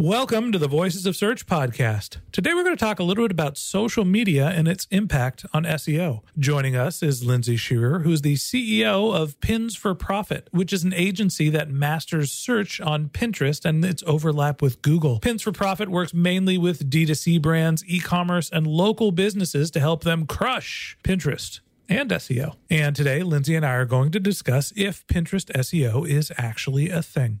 Welcome to the Voices of Search podcast. Today we're going to talk a little bit about social media and its impact on SEO. Joining us is Lindsay Shearer, who's the CEO of Pins for Profit, which is an agency that masters search on Pinterest and its overlap with Google. Pins for Profit works mainly with D2C brands, e commerce, and local businesses to help them crush Pinterest and SEO. And today, Lindsay and I are going to discuss if Pinterest SEO is actually a thing.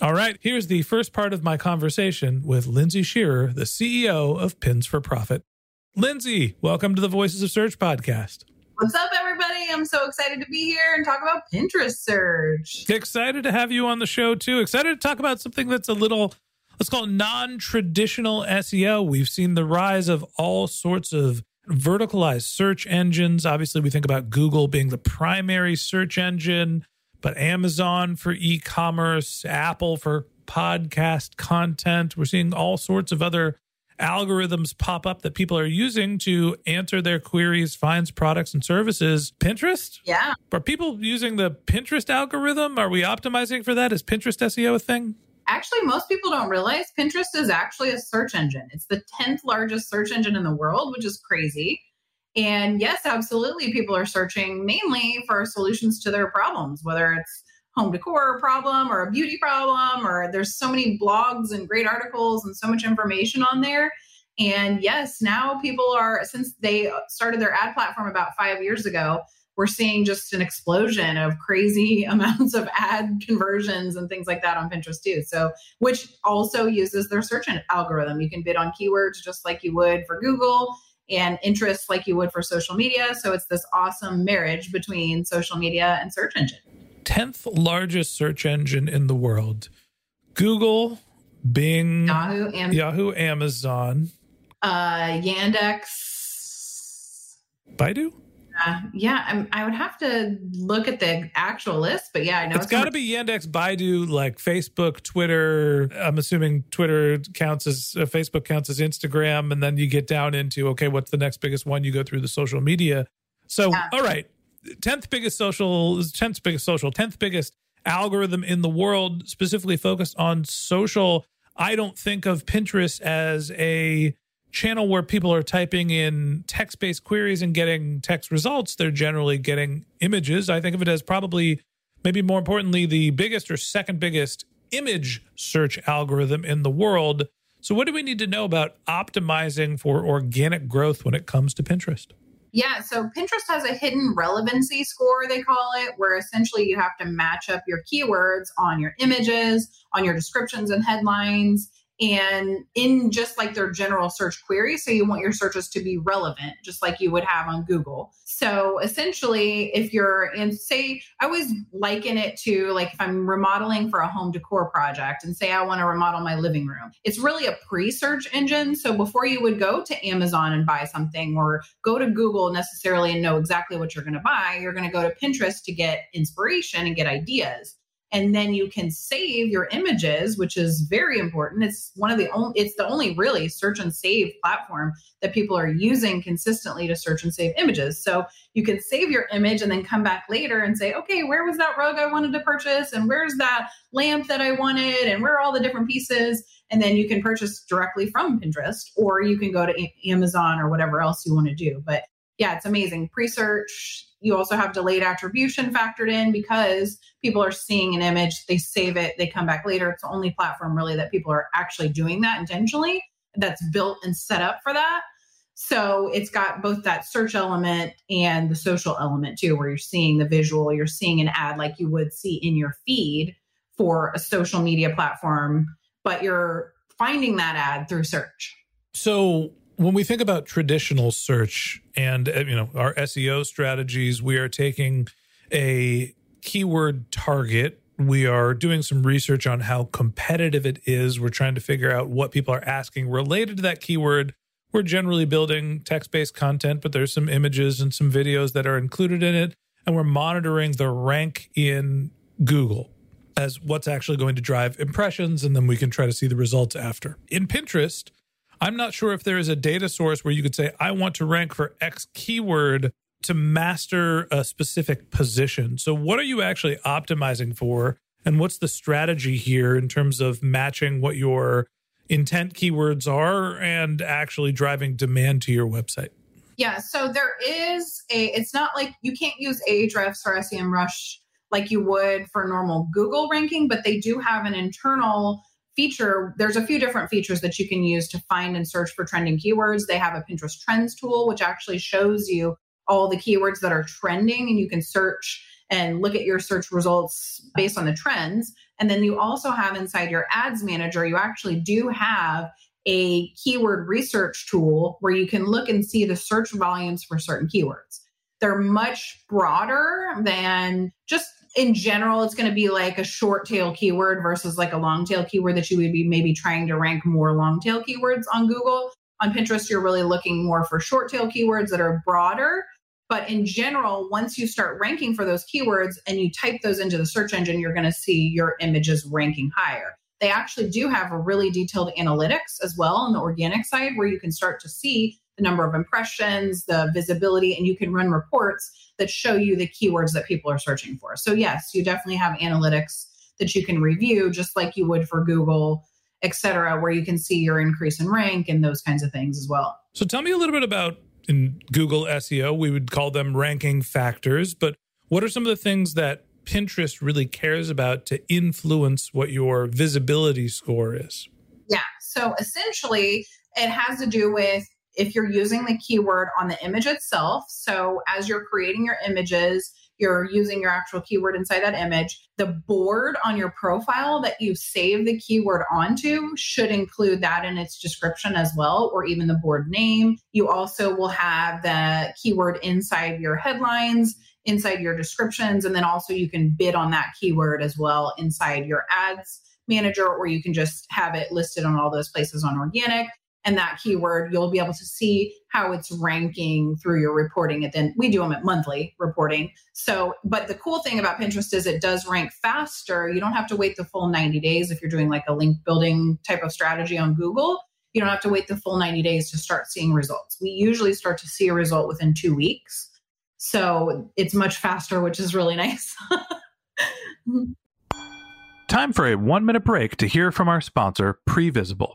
All right, here's the first part of my conversation with Lindsay Shearer, the CEO of Pins for Profit. Lindsay, welcome to the Voices of Search podcast. What's up, everybody? I'm so excited to be here and talk about Pinterest search. Excited to have you on the show too. Excited to talk about something that's a little, let's call it non traditional SEO. We've seen the rise of all sorts of verticalized search engines. Obviously, we think about Google being the primary search engine, but Amazon for e commerce, Apple for podcast content. We're seeing all sorts of other algorithms pop up that people are using to answer their queries, finds products and services. Pinterest? Yeah. Are people using the Pinterest algorithm? Are we optimizing for that? Is Pinterest SEO a thing? Actually, most people don't realize Pinterest is actually a search engine. It's the 10th largest search engine in the world, which is crazy. And yes, absolutely, people are searching mainly for solutions to their problems, whether it's home decor problem or a beauty problem, or there's so many blogs and great articles and so much information on there. And yes, now people are, since they started their ad platform about five years ago, we're seeing just an explosion of crazy amounts of ad conversions and things like that on Pinterest too. So, which also uses their search algorithm. You can bid on keywords just like you would for Google and interests like you would for social media. So, it's this awesome marriage between social media and search engine. 10th largest search engine in the world. Google, Bing, Yahoo, and Yahoo, Amazon, uh, Yandex. Baidu? Uh, yeah, I'm, I would have to look at the actual list, but yeah, I know it's got to be Yandex, Baidu, like Facebook, Twitter. I'm assuming Twitter counts as uh, Facebook counts as Instagram, and then you get down into okay, what's the next biggest one? You go through the social media. So, Yeah. all right, 10th biggest social 10th biggest social 10th biggest algorithm in the world specifically focused on social i don't think of pinterest as a channel where people are typing in text-based queries and getting text results they're generally getting images. I think of it as probably maybe more importantly the biggest or second biggest image search algorithm in the world. So what do we need to know about optimizing for organic growth when it comes to pinterest? Yeah, so Pinterest has a hidden relevancy score, they call it, where essentially you have to match up your keywords on your images, on your descriptions and headlines, and in just like their general search query. So you want your searches to be relevant, just like you would have on Google. So essentially, if you're in, say, I always liken it to like if I'm remodeling for a home decor project and say I want to remodel my living room, it's really a pre search engine. So before you would go to Amazon and buy something or go to Google necessarily and know exactly what you're going to buy, you're going to go to Pinterest to get inspiration and get ideas and then you can save your images which is very important. It's one of the only it's the only really search and save platform that people are using consistently to search and save images. So you can save your image and then come back later and say okay where was that rug i wanted to purchase? And where's that lamp that i wanted? And where are all the different pieces? And then you can purchase directly from pinterest or you can go to amazon or whatever else you want to do. But yeah, it's amazing. Pre search, you also have delayed attribution factored in because people are seeing an image, they save it, they come back later. It's the only platform really that people are actually doing that intentionally that's built and set up for that. So it's got both that search element and the social element too, where you're seeing the visual, you're seeing an ad like you would see in your feed for a social media platform, but you're finding that ad through search. So when we think about traditional search and uh, you know our SEO strategies, we are taking a keyword target. We are doing some research on how competitive it is. We're trying to figure out what people are asking related to that keyword. We're generally building text based content, but there's some images and some videos that are included in it. And we're monitoring the rank in Google as what's actually going to drive impressions. And then we can try to see the results after. In Pinterest, I'm not sure if there is a data source where you could say, I want to rank for X keyword to master a specific position. So, what are you actually optimizing for? And what's the strategy here in terms of matching what your intent keywords are and actually driving demand to your website? Yeah, so there is a, it's not like you can't use Ahrefs or SEMrush like you would for normal Google ranking, but they do have an internal feature, there's a few different features that you can use to find and search for trending keywords. They have a Pinterest Trends tool, which actually shows you all the keywords that are trending, and you can search and look at your search results based on the trends. And then you also have inside your ads manager, you actually do have a keyword research tool where you can look and see the search volumes for certain keywords. They're much broader than just in general, it's going to be like a short tail keyword versus like a long tail keyword that you would be maybe trying to rank more long tail keywords on Google. On Pinterest, you're really looking more for short tail keywords that are broader. But in general, once you start ranking for those keywords and you type those into the search engine, you're going to see your images ranking higher. They actually do have a really detailed analytics as well on the organic side where you can start to see the number of impressions, the visibility, and you can run reports that show you the keywords that people are searching for. So, yes, you definitely have analytics that you can review just like you would for Google, et cetera, where you can see your increase in rank and those kinds of things as well. So, tell me a little bit about in Google SEO, we would call them ranking factors, but what are some of the things that Pinterest really cares about to influence what your visibility score is? Yeah. So essentially, it has to do with if you're using the keyword on the image itself. So as you're creating your images, you're using your actual keyword inside that image. The board on your profile that you save the keyword onto should include that in its description as well, or even the board name. You also will have the keyword inside your headlines, inside your descriptions, and then also you can bid on that keyword as well inside your ads manager, or you can just have it listed on all those places on organic and that keyword, you'll be able to see how it's ranking through your reporting. And then we do them at monthly reporting. So, but the cool thing about Pinterest is it does rank faster. You don't have to wait the full 90 days if you're doing like a link building type of strategy on Google. You don't have to wait the full 90 days to start seeing results. We usually start to see a result within two weeks. So it's much faster, which is really nice. Time for a one minute break to hear from our sponsor, Previsible.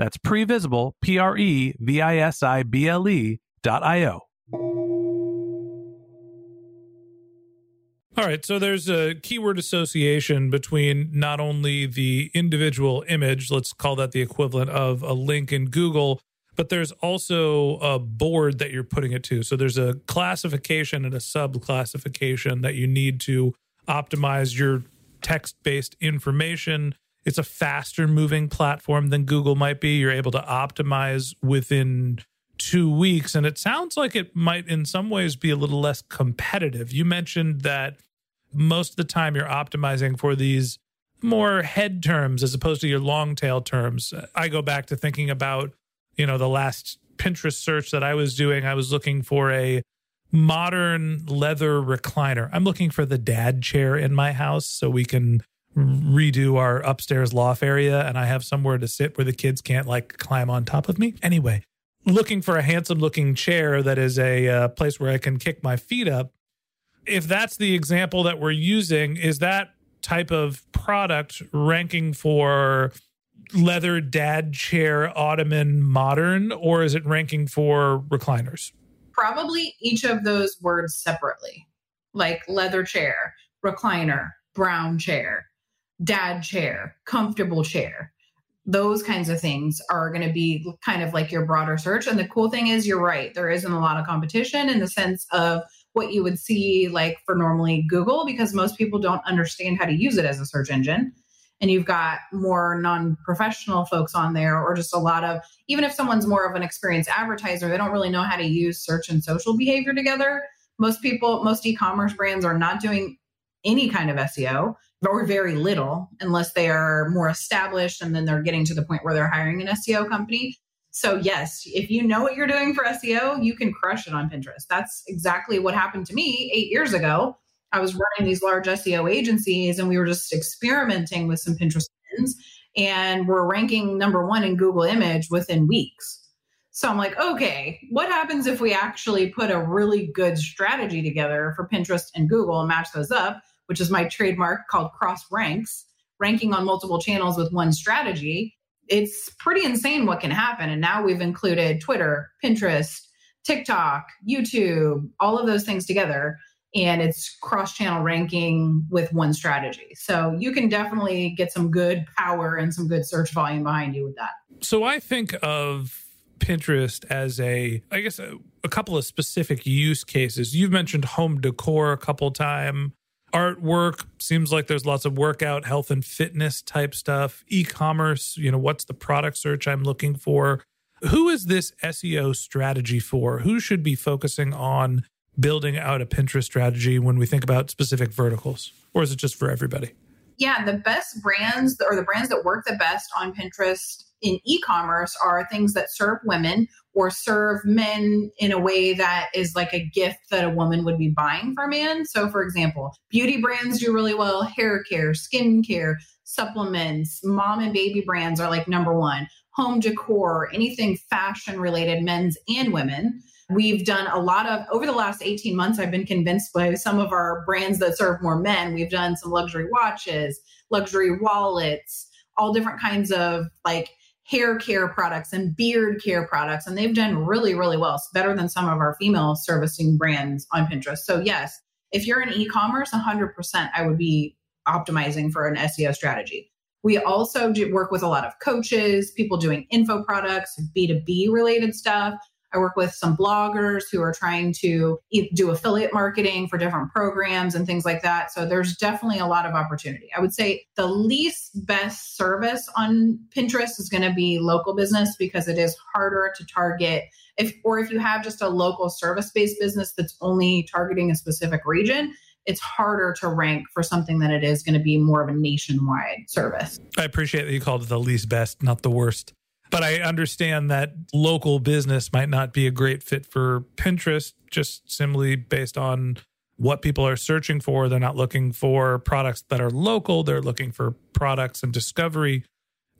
that's previsible, P R E V I S I B L E dot I O. All right, so there's a keyword association between not only the individual image, let's call that the equivalent of a link in Google, but there's also a board that you're putting it to. So there's a classification and a sub classification that you need to optimize your text based information it's a faster moving platform than Google might be. You're able to optimize within two weeks. And it sounds like it might, in some ways, be a little less competitive. You mentioned that most of the time you're optimizing for these more head terms as opposed to your long tail terms. I go back to thinking about, you know, the last Pinterest search that I was doing. I was looking for a modern leather recliner. I'm looking for the dad chair in my house so we can redo our upstairs loft area and I have somewhere to sit where the kids can't like climb on top of me. Anyway, looking for a handsome looking chair that is a uh, place where I can kick my feet up. If that's the example that we're using, is that type of product ranking for leather dad chair, ottoman, modern, or is it ranking for recliners? Probably each of those words separately, like leather chair, recliner, brown chair dad chair, comfortable chair. Those kinds of things are going to be kind of like your broader search. And the cool thing is, you're right, there isn't a lot of competition in the sense of what you would see like for normally Google, because most people don't understand how to use it as a search engine. And you've got more non professional folks on there, or just a lot of, even if someone's more of an experienced advertiser, they don't really know how to use search and social behavior together. Most people, most e commerce brands are not doing any kind of SEO or very little unless they are more established and then they're getting to the point where they're hiring an SEO company. So, yes, if you know what you're doing for SEO, you can crush it on Pinterest. That's exactly what happened to me eight years ago. I was running these large SEO agencies and we were just experimenting with some Pinterest pins and we're ranking number one in Google image within weeks. So I'm like, okay, what happens if we actually put a really good strategy together for Pinterest and Google and match those up? Which is my trademark called Cross Ranks, ranking on multiple channels with one strategy. It's pretty insane what can happen. And now we've included Twitter, Pinterest, TikTok, YouTube, all of those things together. And it's cross channel ranking with one strategy. So you can definitely get some good power and some good search volume behind you with that. So I think of Pinterest as a, I guess, a, a couple of specific use cases. You've mentioned home decor a couple times artwork. Seems like there's lots of workout health and fitness type stuff. E-commerce you know what's the product search i'm looking for? Who is this seo strategy for? Who should be focusing on building out a pinterest strategy when we think about specific verticals? Or is it just for everybody? Yeah the best brands or the brands that work the best on pinterest in e-commerce are things that serve women or serve men in a way that is like a gift that a woman would be buying for a man. So, for example, beauty brands do really well, hair care, skin care, supplements, mom and baby brands are like number one, home decor, anything fashion related, men's and women. We've done a lot of, over the last 18 months, I've been convinced by some of our brands that serve more men. We've done some luxury watches, luxury wallets, all different kinds of like hair care products and beard care products. And they've done really, really well. It's better than some of our female servicing brands on Pinterest. So, yes, if you're in e commerce, 100%, I would be optimizing for an SEO strategy. We also do work with a lot of coaches, people doing info products, B2B related stuff. I work with some bloggers who are trying to do affiliate marketing for different programs and things like that. So there's definitely a lot of opportunity. I would say the least best service on Pinterest is going to be local business because it is harder to target if or if you have just a local service-based business that's only targeting a specific region, it's harder to rank for something that it is going to be more of a nationwide service. I appreciate that you called it the least best, not the worst. But I understand that local business might not be a great fit for Pinterest, just simply based on what people are searching for. They're not looking for products that are local, they're looking for products and discovery.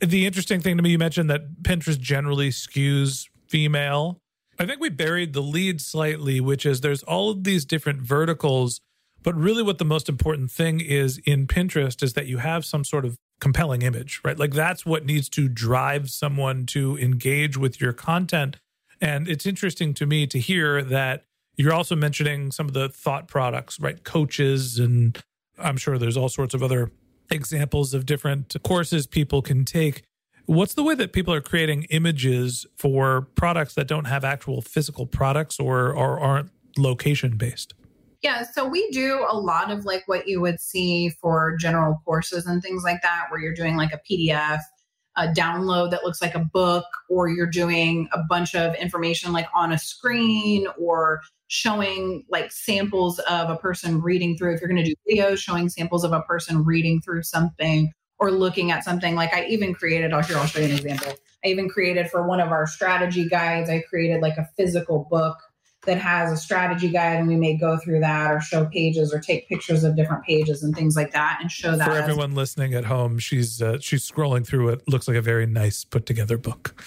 The interesting thing to me, you mentioned that Pinterest generally skews female. I think we buried the lead slightly, which is there's all of these different verticals but really, what the most important thing is in Pinterest is that you have some sort of compelling image, right? Like that's what needs to drive someone to engage with your content. And it's interesting to me to hear that you're also mentioning some of the thought products, right? Coaches, and I'm sure there's all sorts of other examples of different courses people can take. What's the way that people are creating images for products that don't have actual physical products or, or aren't location based? Yeah, so we do a lot of like what you would see for general courses and things like that, where you're doing like a PDF, a download that looks like a book, or you're doing a bunch of information like on a screen or showing like samples of a person reading through. If you're going to do videos, showing samples of a person reading through something or looking at something. Like I even created, I'll here, I'll show you an example. I even created for one of our strategy guides, I created like a physical book that has a strategy guide and we may go through that or show pages or take pictures of different pages and things like that and show that for everyone listening at home she's uh, she's scrolling through it looks like a very nice put together book.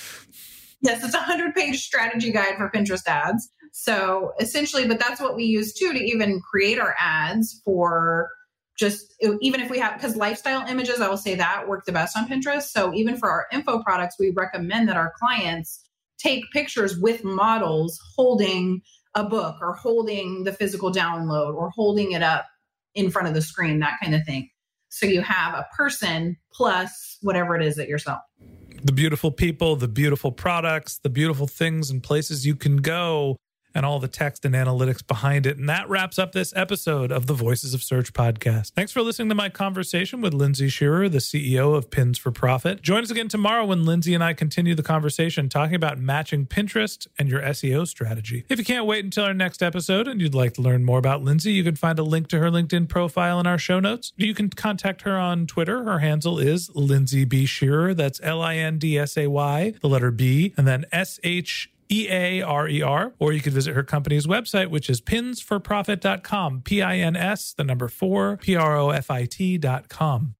Yes it's a 100 page strategy guide for pinterest ads. So essentially but that's what we use too to even create our ads for just even if we have because lifestyle images i will say that work the best on pinterest. So even for our info products we recommend that our clients take pictures with models holding a book or holding the physical download or holding it up in front of the screen, that kind of thing. So you have a person plus whatever it is that you're selling. The beautiful people, the beautiful products, the beautiful things and places you can go and all the text and analytics behind it. And that wraps up this episode of the Voices of Search podcast. Thanks for listening to my conversation with Lindsay Shearer, the CEO of Pins for Profit. Join us again tomorrow when Lindsay and I continue the conversation talking about matching Pinterest and your SEO strategy. If you can't wait until our next episode and you'd like to learn more about Lindsay, you can find a link to her LinkedIn profile in our show notes. You can contact her on Twitter. Her handle is Lindsay B. Shearer. That's L I N D S A Y, the letter B, and then S H E A R E R, or you could visit her company's website, which is pinsforprofit.com, P I N S, the number four, P R O F I T.com.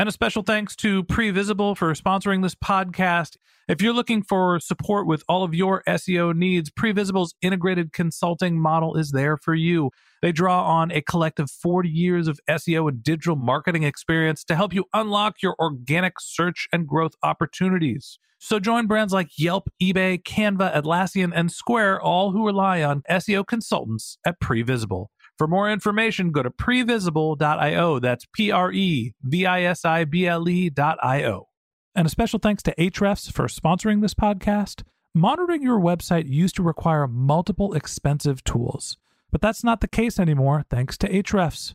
And a special thanks to Previsible for sponsoring this podcast. If you're looking for support with all of your SEO needs, Previsible's integrated consulting model is there for you. They draw on a collective 40 years of SEO and digital marketing experience to help you unlock your organic search and growth opportunities. So join brands like Yelp, eBay, Canva, Atlassian, and Square, all who rely on SEO consultants at Previsible. For more information, go to previsible.io. That's P R E V I S I B L E.io. And a special thanks to Ahrefs for sponsoring this podcast. Monitoring your website used to require multiple expensive tools, but that's not the case anymore thanks to Ahrefs